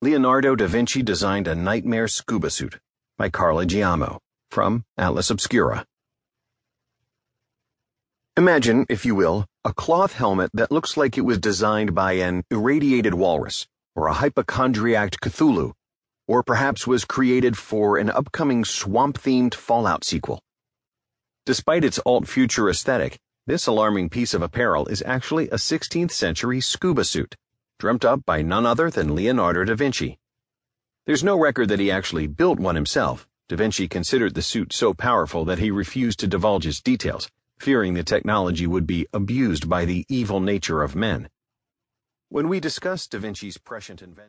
Leonardo da Vinci designed a nightmare scuba suit by Cara Giaimo from Atlas Obscura. Imagine, if you will, a cloth helmet that looks like it was designed by an irradiated walrus or a hypochondriac Cthulhu, or perhaps was created for an upcoming swamp themed Fallout sequel. Despite its alt future aesthetic, this alarming piece of apparel is actually a 16th century scuba suit dreamt up by none other than Leonardo da Vinci. There's no record that he actually built one himself. Da Vinci considered the suit so powerful that he refused to divulge its details, fearing the technology would be abused by the evil nature of men. When we discuss Da Vinci's prescient invention,